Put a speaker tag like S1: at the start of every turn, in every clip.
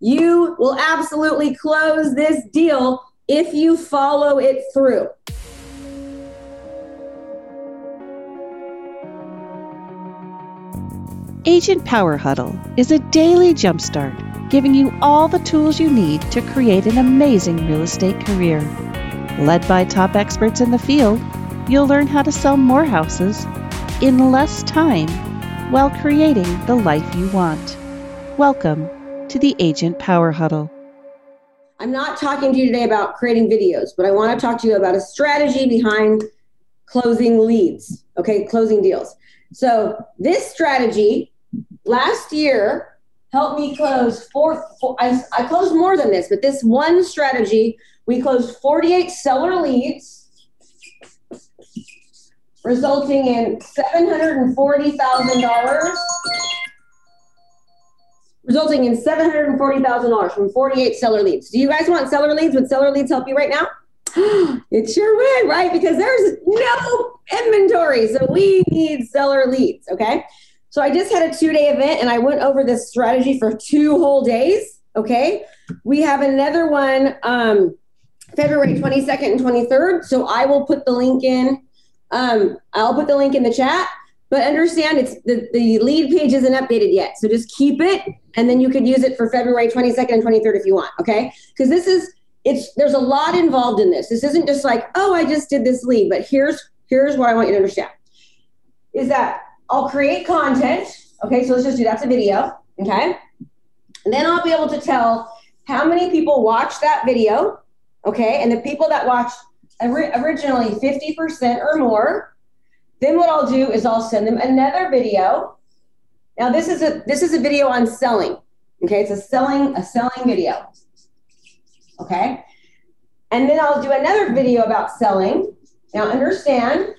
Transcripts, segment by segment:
S1: You will absolutely close this deal if you follow it through.
S2: Agent Power Huddle is a daily jumpstart giving you all the tools you need to create an amazing real estate career. Led by top experts in the field, you'll learn how to sell more houses in less time while creating the life you want. Welcome to the Agent Power Huddle.
S1: I'm not talking to you today about creating videos, but I want to talk to you about a strategy behind closing leads, okay, closing deals. So, this strategy last year helped me close four, four I, I closed more than this, but this one strategy, we closed 48 seller leads, resulting in $740,000 resulting in $740,000 from 48 seller leads. Do you guys want seller leads? Would seller leads help you right now? it sure would, right? Because there's no inventory. So we need seller leads. Okay. So I just had a two day event and I went over this strategy for two whole days. Okay. We have another one um, February 22nd and 23rd. So I will put the link in. Um, I'll put the link in the chat. But understand it's the, the lead page isn't updated yet. So just keep it and then you could use it for February 22nd and 23rd if you want. Okay. Because this is it's there's a lot involved in this. This isn't just like, oh, I just did this lead, but here's here's what I want you to understand. Is that I'll create content. Okay, so let's just do that's a video. Okay. And then I'll be able to tell how many people watched that video. Okay. And the people that watched originally 50% or more then what I'll do is I'll send them another video. Now this is a this is a video on selling. Okay, it's a selling a selling video. Okay, and then I'll do another video about selling. Now understand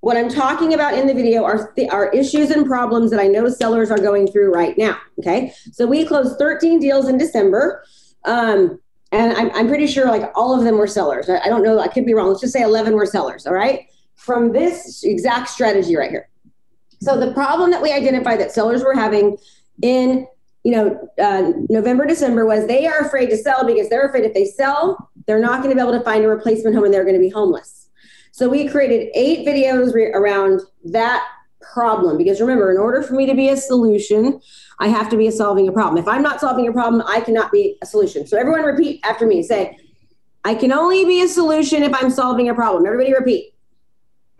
S1: what I'm talking about in the video are are issues and problems that I know sellers are going through right now. Okay, so we closed 13 deals in December. Um, and I'm, I'm pretty sure like all of them were sellers. I, I don't know. I could be wrong. Let's just say 11 were sellers. All right from this exact strategy right here. So the problem that we identified that sellers were having in you know uh, November December was they are afraid to sell because they're afraid if they sell they're not going to be able to find a replacement home and they're going to be homeless. So we created eight videos re- around that problem because remember in order for me to be a solution I have to be solving a problem. If I'm not solving a problem I cannot be a solution. So everyone repeat after me say I can only be a solution if I'm solving a problem. Everybody repeat.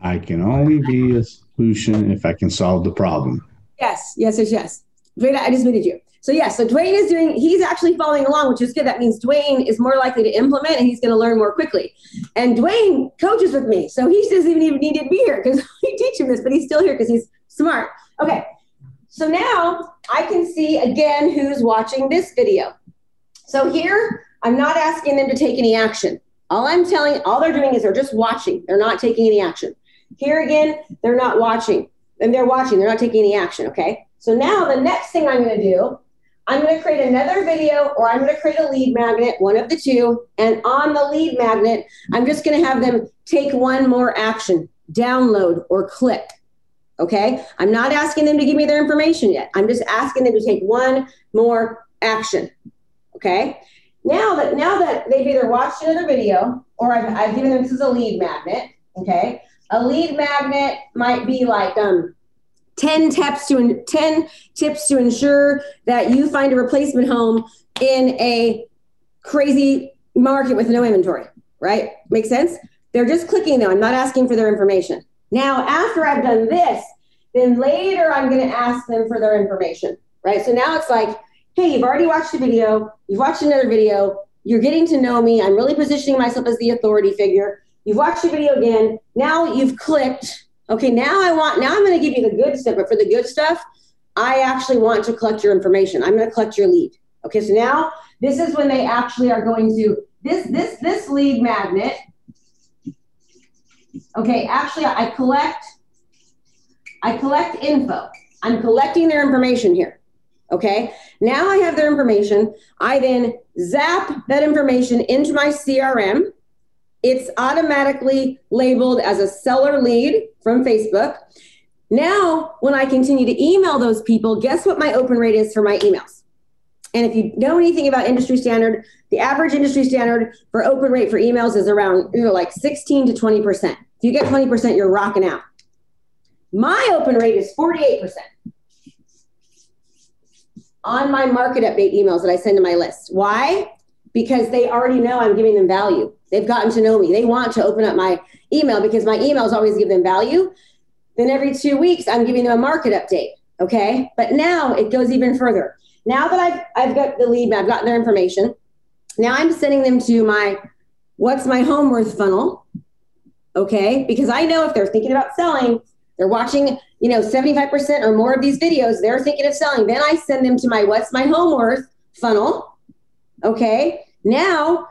S3: I can only be a solution if I can solve the problem.
S1: Yes, yes, yes, yes. Dwayne, I just muted you. So yes, so Dwayne is doing, he's actually following along, which is good. That means Dwayne is more likely to implement and he's going to learn more quickly. And Dwayne coaches with me. So he doesn't even need to be here because we teach him this, but he's still here because he's smart. Okay. So now I can see again who's watching this video. So here, I'm not asking them to take any action. All I'm telling, all they're doing is they're just watching. They're not taking any action. Here again, they're not watching. And they're watching, they're not taking any action. Okay. So now the next thing I'm going to do, I'm going to create another video or I'm going to create a lead magnet, one of the two. And on the lead magnet, I'm just going to have them take one more action, download or click. Okay. I'm not asking them to give me their information yet. I'm just asking them to take one more action. Okay. Now that now that they've either watched another video or I've, I've given them this is a lead magnet. Okay. A lead magnet might be like um, 10 tips to 10 tips to ensure that you find a replacement home in a crazy market with no inventory, right? Makes sense? They're just clicking though. I'm not asking for their information. Now, after I've done this, then later I'm going to ask them for their information, right? So now it's like, hey, you've already watched the video, you've watched another video, you're getting to know me, I'm really positioning myself as the authority figure. You've watched the video again. Now you've clicked. Okay, now I want, now I'm going to give you the good stuff. But for the good stuff, I actually want to collect your information. I'm going to collect your lead. Okay, so now this is when they actually are going to, this, this, this lead magnet. Okay, actually I collect, I collect info. I'm collecting their information here. Okay, now I have their information. I then zap that information into my CRM it's automatically labeled as a seller lead from Facebook. Now, when I continue to email those people, guess what my open rate is for my emails? And if you know anything about industry standard, the average industry standard for open rate for emails is around you know like 16 to 20%. If you get 20%, you're rocking out. My open rate is 48% on my market update emails that I send to my list. Why? Because they already know I'm giving them value. They've gotten to know me. They want to open up my email because my emails always give them value. Then every two weeks, I'm giving them a market update. Okay. But now it goes even further. Now that I've, I've got the lead, I've gotten their information. Now I'm sending them to my what's my home worth funnel. Okay. Because I know if they're thinking about selling, they're watching, you know, 75% or more of these videos, they're thinking of selling. Then I send them to my what's my home worth funnel. Okay. Now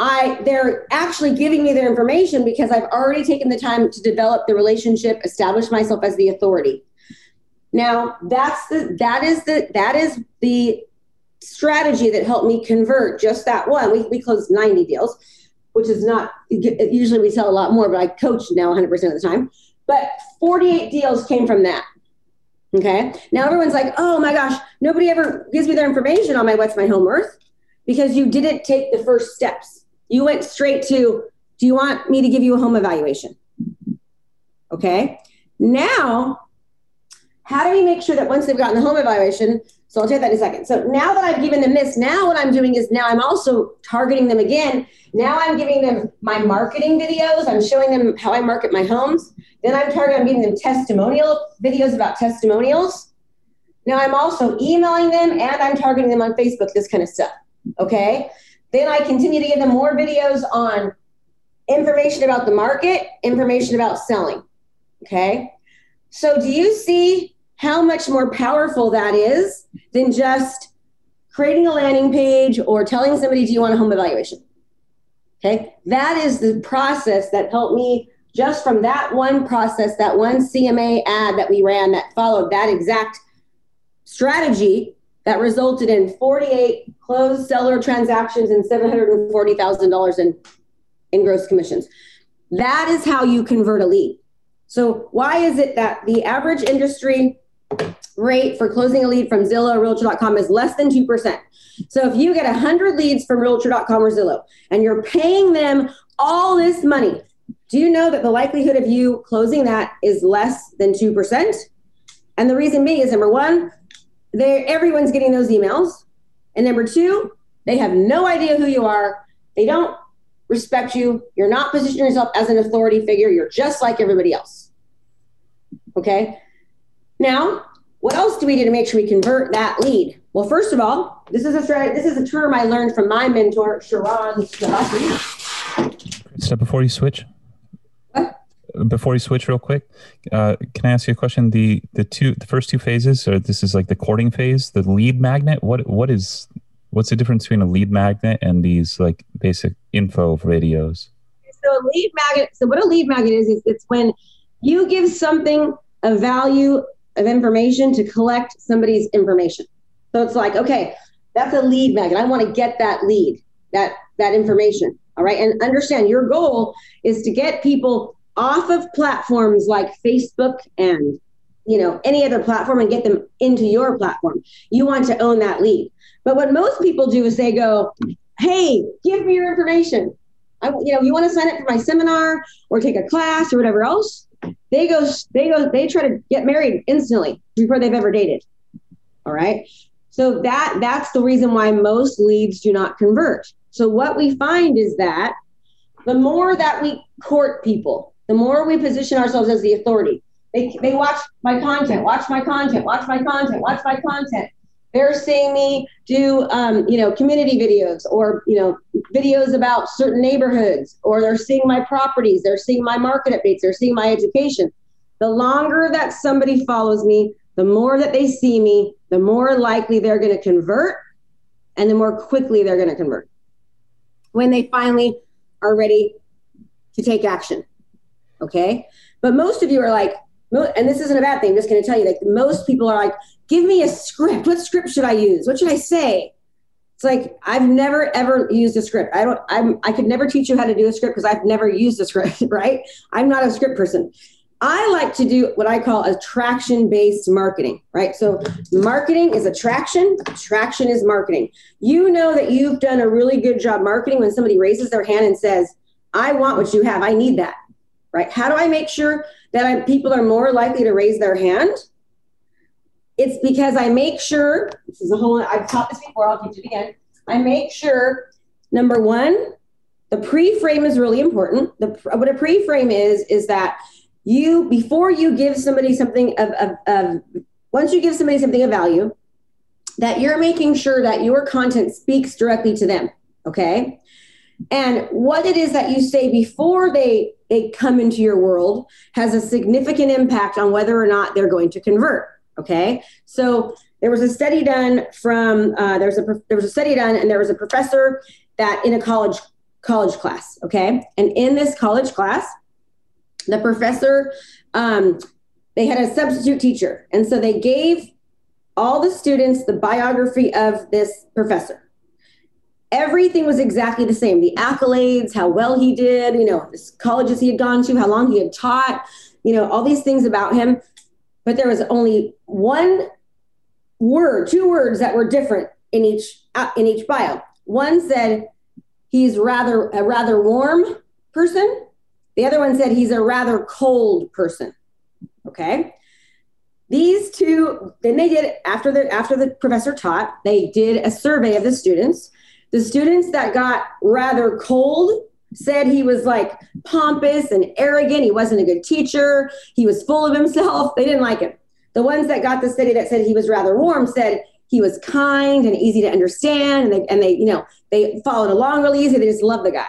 S1: I they're actually giving me their information because I've already taken the time to develop the relationship, establish myself as the authority. Now that's the that is the that is the strategy that helped me convert just that one. We we closed 90 deals, which is not usually we sell a lot more, but I coach now 100% of the time. But 48 deals came from that. Okay. Now everyone's like, oh my gosh, nobody ever gives me their information on my What's My Home Worth because you didn't take the first steps. You went straight to, do you want me to give you a home evaluation? Okay. Now, how do we make sure that once they've gotten the home evaluation, so I'll take that in a second. So now that I've given them this, now what I'm doing is now I'm also targeting them again. Now I'm giving them my marketing videos. I'm showing them how I market my homes. Then I'm targeting, I'm giving them testimonial videos about testimonials. Now I'm also emailing them and I'm targeting them on Facebook, this kind of stuff. Okay. Then I continue to give them more videos on information about the market, information about selling. Okay. So do you see how much more powerful that is than just creating a landing page or telling somebody, do you want a home evaluation? Okay, that is the process that helped me just from that one process, that one CMA ad that we ran that followed that exact strategy that resulted in 48 closed seller transactions and $740,000 in, in gross commissions. That is how you convert a lead. So, why is it that the average industry rate for closing a lead from Zillow or Realtor.com is less than 2%. So if you get 100 leads from Realtor.com or Zillow and you're paying them all this money, do you know that the likelihood of you closing that is less than 2%? And the reason being is number one, they everyone's getting those emails. And number two, they have no idea who you are. They don't respect you. You're not positioning yourself as an authority figure. You're just like everybody else. Okay. Now, what else do we do to make sure we convert that lead? Well, first of all, this is a this is a term I learned from my mentor, Sharon
S4: So before you switch? Before you switch, real quick, uh, can I ask you a question? The the two the first two phases, or this is like the courting phase, the lead magnet. What what is what's the difference between a lead magnet and these like basic info radios
S1: So a lead magnet. So what a lead magnet is is it's when you give something a value of information to collect somebody's information. So it's like, okay, that's a lead magnet. I want to get that lead, that that information. All right. And understand your goal is to get people off of platforms like Facebook and you know any other platform and get them into your platform. You want to own that lead. But what most people do is they go, "Hey, give me your information. I, you know, you want to sign up for my seminar or take a class or whatever else? They go, they go, they try to get married instantly before they've ever dated. All right. So that that's the reason why most leads do not convert. So what we find is that the more that we court people, the more we position ourselves as the authority. They, they watch my content, watch my content, watch my content, watch my content. They're seeing me do, um, you know, community videos or, you know, videos about certain neighborhoods, or they're seeing my properties, they're seeing my market updates, they're seeing my education. The longer that somebody follows me, the more that they see me, the more likely they're going to convert and the more quickly they're going to convert when they finally are ready to take action. Okay. But most of you are like, and this isn't a bad thing, I'm just going to tell you, like, most people are like, give me a script. What script should I use? What should I say? It's like I've never ever used a script. I don't. I'm. I could never teach you how to do a script because I've never used a script. Right? I'm not a script person. I like to do what I call attraction based marketing, right? So marketing is attraction, attraction is marketing. You know that you've done a really good job marketing when somebody raises their hand and says, I want what you have, I need that, right? How do I make sure that I, people are more likely to raise their hand? It's because I make sure, this is a whole, I've taught this before, I'll teach it again. I make sure, number one, the pre-frame is really important. The, what a pre-frame is, is that you, before you give somebody something of, of, of once you give somebody something of value, that you're making sure that your content speaks directly to them. Okay. And what it is that you say before they, they come into your world has a significant impact on whether or not they're going to convert. Okay. So there was a study done from, uh, there was a, there was a study done and there was a professor that in a college, college class. Okay. And in this college class, the professor, um, they had a substitute teacher. And so they gave all the students the biography of this professor. Everything was exactly the same the accolades, how well he did, you know, the colleges he had gone to, how long he had taught, you know, all these things about him. But there was only one word, two words that were different in each uh, in each bio. One said he's rather a rather warm person, the other one said he's a rather cold person. Okay. These two, then they did after the after the professor taught, they did a survey of the students. The students that got rather cold said he was like pompous and arrogant. He wasn't a good teacher. He was full of himself. They didn't like him. The ones that got the study that said he was rather warm said he was kind and easy to understand. And they, and they, you know, they followed along really easy. They just loved the guy.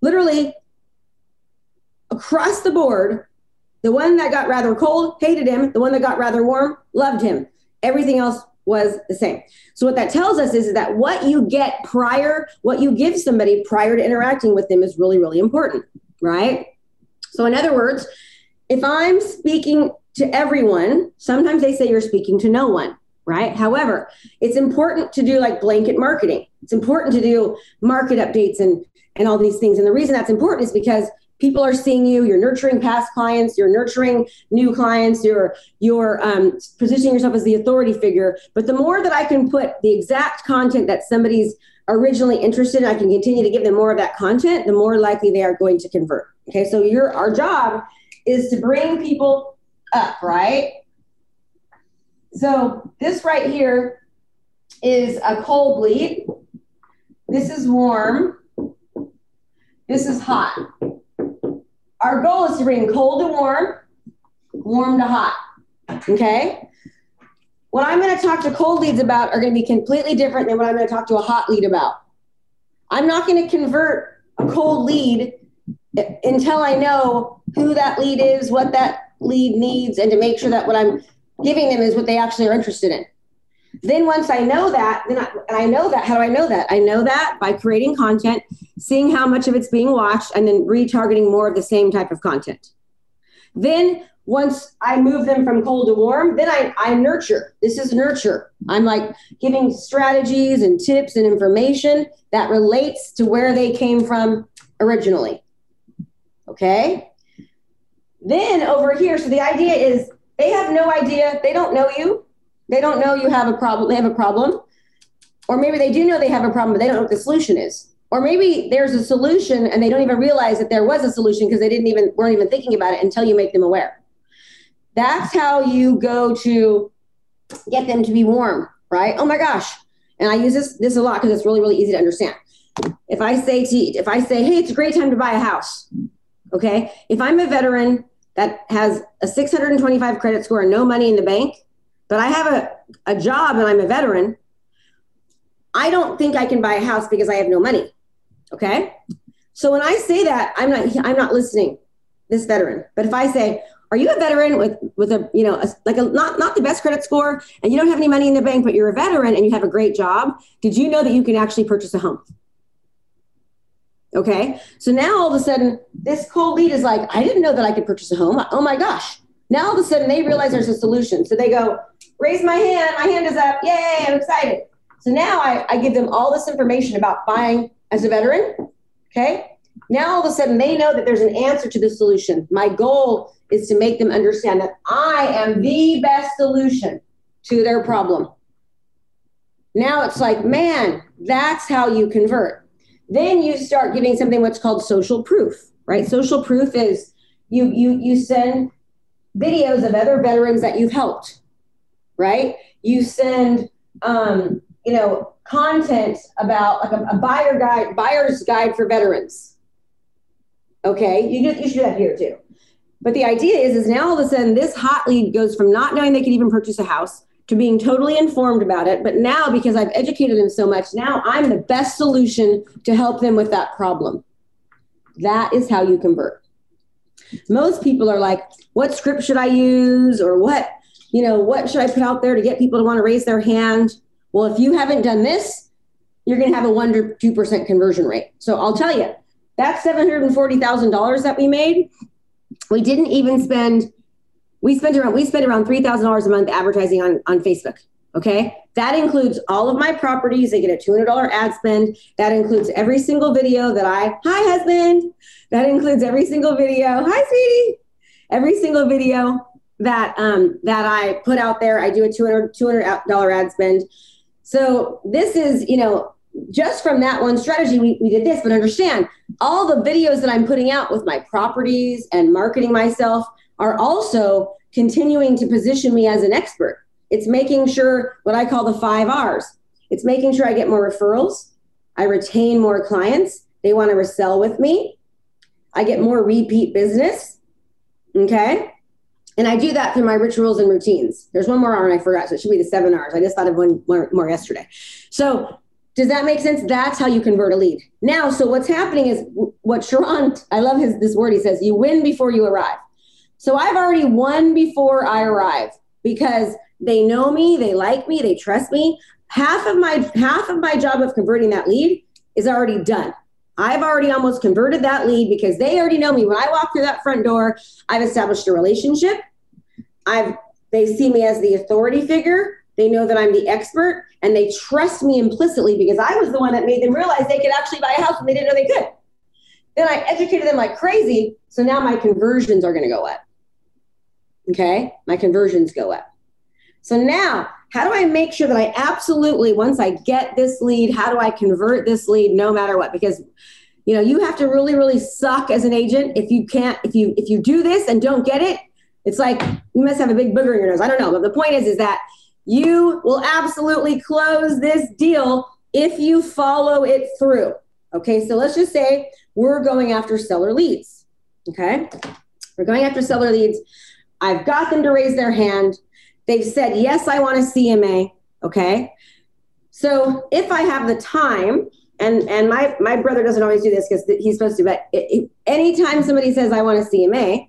S1: Literally, across the board, the one that got rather cold hated him, the one that got rather warm loved him. Everything else was the same. So what that tells us is that what you get prior, what you give somebody prior to interacting with them is really really important, right? So in other words, if I'm speaking to everyone, sometimes they say you're speaking to no one, right? However, it's important to do like blanket marketing. It's important to do market updates and and all these things. And the reason that's important is because people are seeing you you're nurturing past clients you're nurturing new clients you're you're um, positioning yourself as the authority figure. But the more that i can put the exact content that somebody's originally interested in i can continue to give them more of that content the more likely they are going to convert. Okay so your our job is to bring people up right? So this right here is a cold lead this is warm. This is hot our goal is to bring cold to warm, warm to hot. Okay? What I'm going to talk to cold leads about are going to be completely different than what I'm going to talk to a hot lead about. I'm not going to convert a cold lead until I know who that lead is, what that lead needs, and to make sure that what I'm giving them is what they actually are interested in. Then once I know that, then I, and I know that, how do I know that? I know that by creating content, seeing how much of it's being watched, and then retargeting more of the same type of content. Then once I move them from cold to warm, then I, I nurture. This is nurture. I'm like giving strategies and tips and information that relates to where they came from originally. Okay. Then over here, so the idea is they have no idea, they don't know you, they don't know you have a problem, they have a problem. Or maybe they do know they have a problem, but they don't know what the solution is. Or maybe there's a solution and they don't even realize that there was a solution because they didn't even weren't even thinking about it until you make them aware. That's how you go to get them to be warm, right? Oh my gosh. And I use this this a lot because it's really, really easy to understand. If I say to if I say, hey, it's a great time to buy a house. Okay. If I'm a veteran that has a 625 credit score and no money in the bank, but I have a, a job and I'm a veteran, I don't think I can buy a house because I have no money. Okay. So when I say that, I'm not I'm not listening, this veteran. But if I say, are you a veteran with with a you know a, like a not not the best credit score and you don't have any money in the bank, but you're a veteran and you have a great job? Did you know that you can actually purchase a home? Okay. So now all of a sudden, this cold lead is like, I didn't know that I could purchase a home. Oh my gosh. Now all of a sudden they realize there's a solution. So they go, raise my hand. My hand is up. Yay, I'm excited. So now I, I give them all this information about buying as a veteran. Okay. Now all of a sudden they know that there's an answer to the solution. My goal is to make them understand that I am the best solution to their problem. Now it's like, man, that's how you convert. Then you start giving something what's called social proof, right? Social proof is you you you send videos of other veterans that you've helped, right? You send um, you know content about like a, a buyer guide, buyer's guide for veterans. Okay, you you should do that here too. But the idea is, is now all of a sudden this hot lead goes from not knowing they could even purchase a house to being totally informed about it. But now, because I've educated them so much, now I'm the best solution to help them with that problem. That is how you convert. Most people are like, what script should I use? Or what, you know, what should I put out there to get people to want to raise their hand? Well, if you haven't done this, you're going to have a 1 to 2% conversion rate. So I'll tell you, that $740,000 that we made, we didn't even spend we spent around we spent around $3,000 a month advertising on on Facebook. Okay. That includes all of my properties. They get a $200 ad spend. That includes every single video that I, hi, husband. That includes every single video. Hi, sweetie. Every single video that, um, that I put out there. I do a $200, $200 ad spend. So this is, you know, just from that one strategy, we, we did this, but understand all the videos that I'm putting out with my properties and marketing myself are also continuing to position me as an expert. It's making sure what I call the five R's. It's making sure I get more referrals, I retain more clients, they want to resell with me, I get more repeat business. Okay. And I do that through my rituals and routines. There's one more R and I forgot, so it should be the seven R's. I just thought of one more, more yesterday. So does that make sense? That's how you convert a lead. Now, so what's happening is what Sharon, I love his this word. He says, you win before you arrive. So I've already won before I arrive because they know me, they like me, they trust me. Half of my half of my job of converting that lead is already done. I've already almost converted that lead because they already know me. When I walk through that front door, I've established a relationship. I've they see me as the authority figure. They know that I'm the expert and they trust me implicitly because I was the one that made them realize they could actually buy a house and they didn't know they could. Then I educated them like crazy. So now my conversions are going to go up. Okay. My conversions go up. So now, how do I make sure that I absolutely, once I get this lead, how do I convert this lead no matter what? Because you know, you have to really, really suck as an agent if you can't, if you if you do this and don't get it, it's like you must have a big booger in your nose. I don't know. But the point is, is that you will absolutely close this deal if you follow it through. Okay, so let's just say we're going after seller leads. Okay, we're going after seller leads. I've got them to raise their hand. They've said, yes, I want a CMA. Okay. So if I have the time, and and my my brother doesn't always do this because he's supposed to, but it, it, anytime somebody says I want a CMA,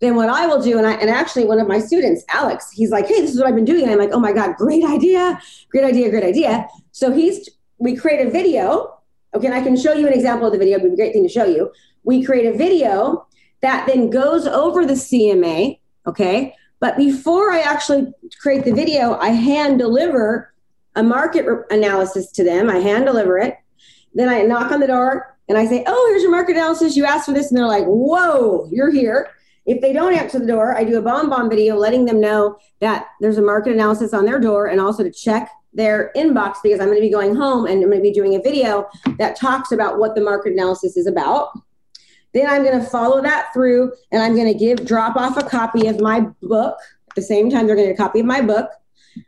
S1: then what I will do, and I and actually one of my students, Alex, he's like, hey, this is what I've been doing. And I'm like, oh my God, great idea, great idea, great idea. So he's we create a video. Okay, and I can show you an example of the video, it would be a great thing to show you. We create a video that then goes over the CMA Okay. But before I actually create the video, I hand deliver a market re- analysis to them. I hand deliver it. Then I knock on the door and I say, Oh, here's your market analysis. You asked for this. And they're like, Whoa, you're here. If they don't answer the door, I do a BombBomb video letting them know that there's a market analysis on their door and also to check their inbox because I'm going to be going home and I'm going to be doing a video that talks about what the market analysis is about. Then I'm going to follow that through and I'm going to give drop off a copy of my book. At the same time, they're going to get a copy of my book.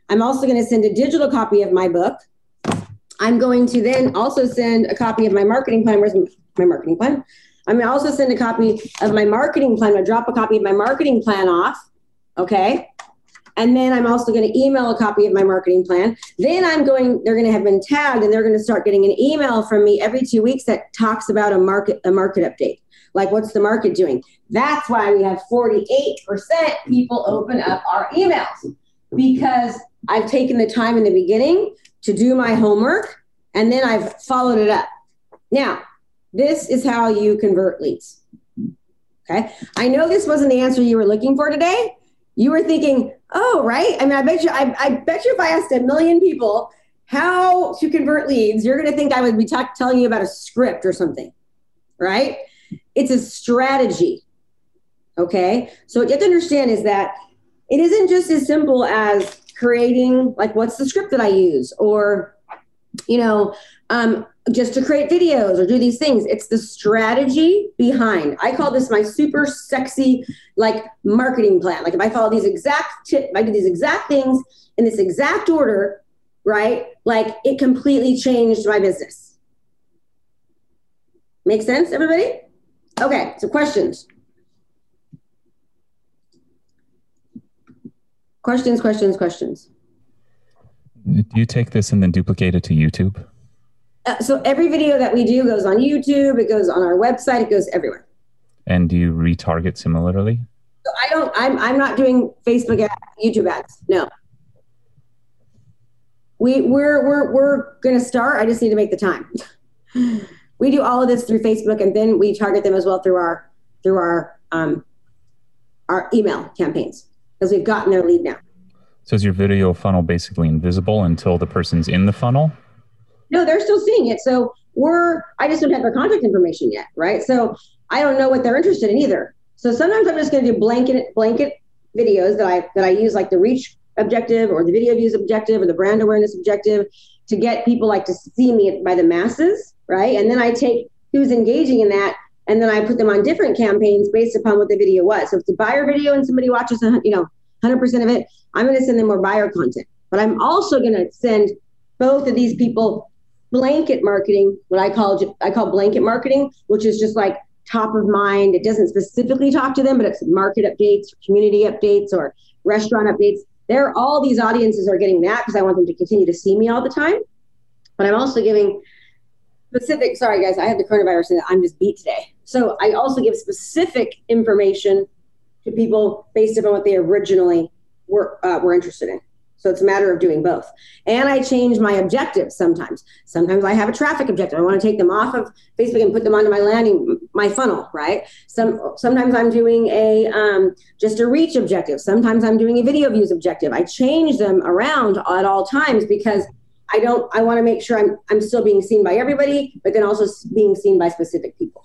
S1: I'm also going to send a digital copy of my book. I'm going to then also send a copy of my marketing plan. Where's my marketing plan? I'm going to also send a copy of my marketing plan. To drop a copy of my marketing plan off. Okay. And then I'm also going to email a copy of my marketing plan. Then I'm going, they're going to have been tagged and they're going to start getting an email from me every two weeks that talks about a market, a market update. Like, what's the market doing? That's why we have 48% people open up our emails because I've taken the time in the beginning to do my homework and then I've followed it up. Now, this is how you convert leads. Okay. I know this wasn't the answer you were looking for today. You were thinking, oh, right. I mean, I bet you, I, I bet you if I asked a million people how to convert leads, you're going to think I would be t- telling you about a script or something right? It's a strategy. Okay. So what you have to understand is that it isn't just as simple as creating, like, what's the script that I use or, you know, um, just to create videos or do these things. It's the strategy behind. I call this my super sexy, like, marketing plan. Like, if I follow these exact, tip, I do these exact things in this exact order, right? Like, it completely changed my business. Make sense, everybody? Okay, so questions. Questions, questions, questions.
S4: Do you take this and then duplicate it to YouTube?
S1: Uh, so every video that we do goes on YouTube, it goes on our website, it goes everywhere.
S4: And do you retarget similarly?
S1: So I don't, I'm, I'm not doing Facebook ads, YouTube ads. No. We, we're, we're, we're going to start. I just need to make the time. we do all of this through Facebook and then we target them as well through our, through our, um, our email campaigns because we've gotten their lead now.
S4: So is your video funnel basically invisible until the person's in the funnel?
S1: No, they're still seeing it. So we're, I just don't have their contact information yet, right? So I don't know what they're interested in either. So sometimes I'm just going to do blanket blanket videos that I that I use like the reach objective or the video views objective or the brand awareness objective to get people like to see me by the masses, right? And then I take who's engaging in that and then I put them on different campaigns based upon what the video was. So if it's a buyer video and somebody watches, you know, 100% of it, I'm going to send them more buyer content. But I'm also going to send both of these people blanket marketing, what I call I call blanket marketing, which is just like top of mind. It doesn't specifically talk to them, but it's market updates, community updates, or restaurant updates. There, all these audiences are getting that because I want them to continue to see me all the time. But I'm also giving specific. Sorry, guys, I have the coronavirus and I'm just beat today. So I also give specific information to people based upon what they originally were uh, were interested in. So it's a matter of doing both. And I change my objectives sometimes. Sometimes I have a traffic objective. I want to take them off of Facebook and put them onto my landing, my funnel, right? Some sometimes I'm doing a um, just a reach objective. Sometimes I'm doing a video views objective. I change them around at all times because I don't. I want to make sure I'm I'm still being seen by everybody, but then also being seen by specific people.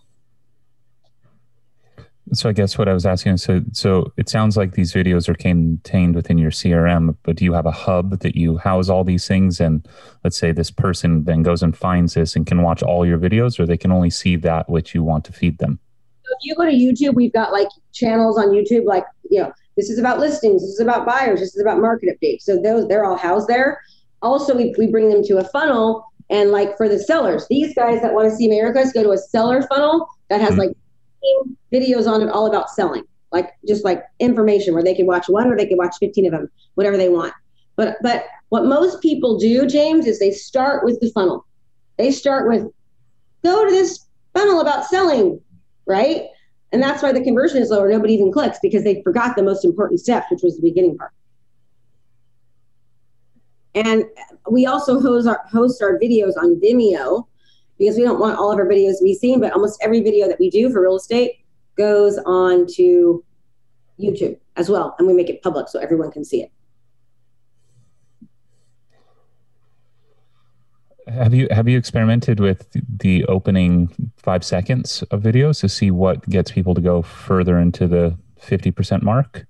S4: So I guess what I was asking, so so it sounds like these videos are contained within your CRM, but do you have a hub that you house all these things? And let's say this person then goes and finds this and can watch all your videos, or they can only see that which you want to feed them.
S1: If you go to YouTube, we've got like channels on YouTube, like you know, this is about listings, this is about buyers, this is about market updates. So those they're all housed there. Also, we we bring them to a funnel, and like for the sellers, these guys that want to see America's go to a seller funnel that has mm-hmm. like videos on it all about selling, like just like information where they can watch one or they can watch 15 of them, whatever they want. But but what most people do, James, is they start with the funnel. They start with go to this funnel about selling, right? And that's why the conversion is lower. Nobody even clicks because they forgot the most important step, which was the beginning part. And we also host our, host our videos on Vimeo, because we don't want all of our videos to be seen, but almost every video that we do for real estate goes on to YouTube as well. And we make it public so everyone can see it.
S4: Have you have you experimented with the opening five seconds of videos to see what gets people to go further into the fifty percent mark?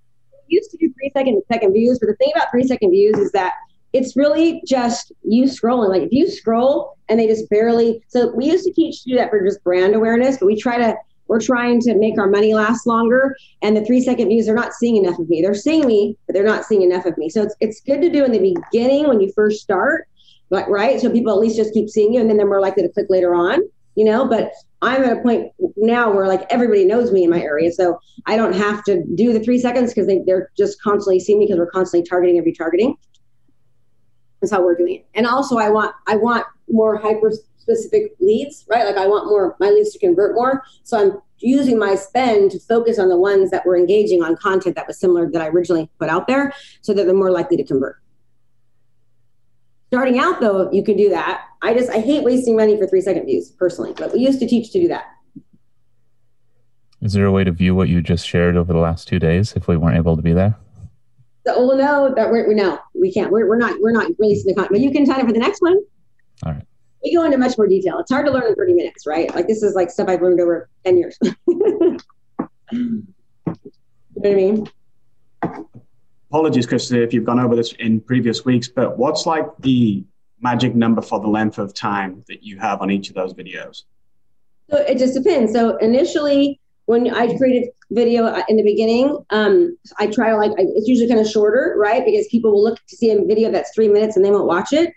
S1: We used to do three second second views, but the thing about three second views is that it's really just you scrolling. Like if you scroll and they just barely. So we used to teach to do that for just brand awareness, but we try to. We're trying to make our money last longer, and the three second views, they're not seeing enough of me. They're seeing me, but they're not seeing enough of me. So it's it's good to do in the beginning when you first start, but right, so people at least just keep seeing you, and then they're more likely to click later on. You know, but I'm at a point now where like everybody knows me in my area, so I don't have to do the three seconds because they, they're just constantly seeing me because we're constantly targeting and retargeting. That's how we're doing it. And also, I want I want more hyper specific leads, right? Like I want more my leads to convert more. So I'm using my spend to focus on the ones that were engaging on content that was similar that I originally put out there, so that they're more likely to convert. Starting out though, you can do that. I just I hate wasting money for three second views personally, but we used to teach to do that.
S4: Is there a way to view what you just shared over the last two days if we weren't able to be there?
S1: So, oh, well, no, that we're, no, we can't. We're, we're not, we're not releasing the content, but you can sign up for the next one.
S4: All right.
S1: we go into much more detail. It's hard to learn in 30 minutes, right? Like this is like stuff I've learned over 10 years. you know what I mean?
S5: Apologies, Chris, if you've gone over this in previous weeks, but what's like the magic number for the length of time that you have on each of those videos?
S1: So it just depends. So initially, when I created video uh, in the beginning, um, I try to like it's usually kind of shorter, right? Because people will look to see a video that's three minutes and they won't watch it.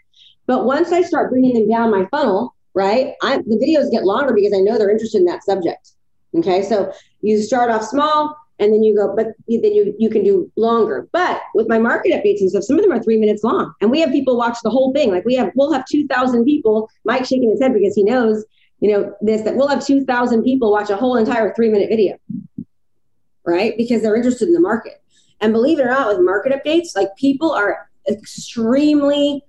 S1: But once I start bringing them down my funnel, right, I, the videos get longer because I know they're interested in that subject. Okay, so you start off small and then you go, but then you you can do longer. But with my market updates and stuff, some of them are three minutes long, and we have people watch the whole thing. Like we have, we'll have two thousand people. Mike shaking his head because he knows, you know, this that we'll have two thousand people watch a whole entire three minute video, right? Because they're interested in the market. And believe it or not, with market updates, like people are extremely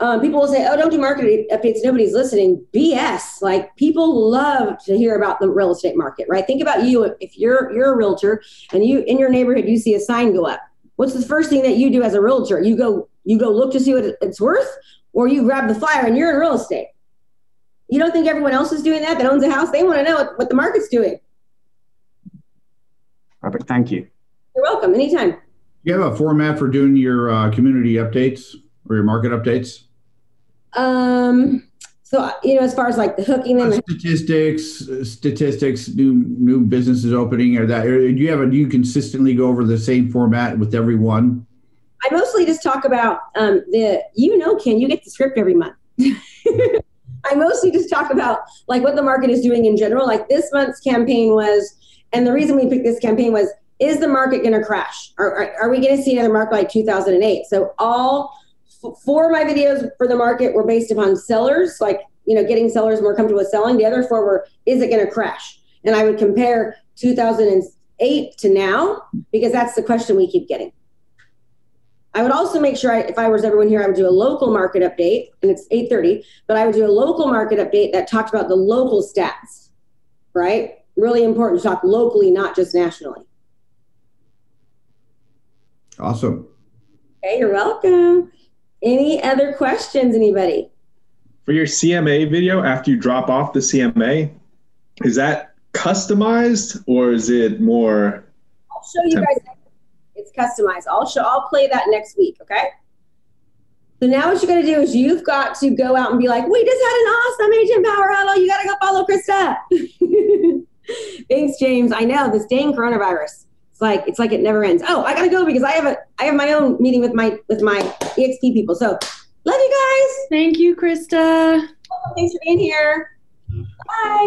S1: um, people will say, "Oh, don't do market updates. Nobody's listening." BS. Like people love to hear about the real estate market, right? Think about you. If you're you're a realtor and you in your neighborhood you see a sign go up, what's the first thing that you do as a realtor? You go you go look to see what it's worth, or you grab the flyer and you're in real estate. You don't think everyone else is doing that that owns a house? They want to know what, what the market's doing.
S5: Perfect. Thank you.
S1: You're welcome. Anytime.
S6: You have a format for doing your uh, community updates or your market updates?
S1: Um, so you know, as far as like the hooking them,
S6: statistics, statistics, new new businesses opening, or that, or do you have a do you consistently go over the same format with everyone?
S1: I mostly just talk about um, the you know, Ken, you get the script every month. I mostly just talk about like what the market is doing in general. Like this month's campaign was, and the reason we picked this campaign was, is the market going to crash? Are, are, are we going to see another market like 2008? So all four of my videos for the market were based upon sellers, like you know, getting sellers more comfortable with selling. The other four were, is it going to crash? And I would compare 2008 to now because that's the question we keep getting. I would also make sure I, if I was everyone here, I would do a local market update, and it's 8:30. But I would do a local market update that talked about the local stats, right? Really important to talk locally, not just nationally.
S6: Awesome.
S1: Okay, you're welcome. Any other questions, anybody?
S7: For your CMA video, after you drop off the CMA, is that customized or is it more?
S1: I'll show you guys. It's customized. I'll show. I'll play that next week. Okay. So now what you're going to do is you've got to go out and be like, we just had an awesome agent power huddle. You got to go follow Krista. Thanks, James. I know this dang coronavirus. It's like it's like it never ends. Oh, I gotta go because I have a I have my own meeting with my with my EXP people. So love you guys.
S8: Thank you, Krista.
S1: Thanks for being here. Bye.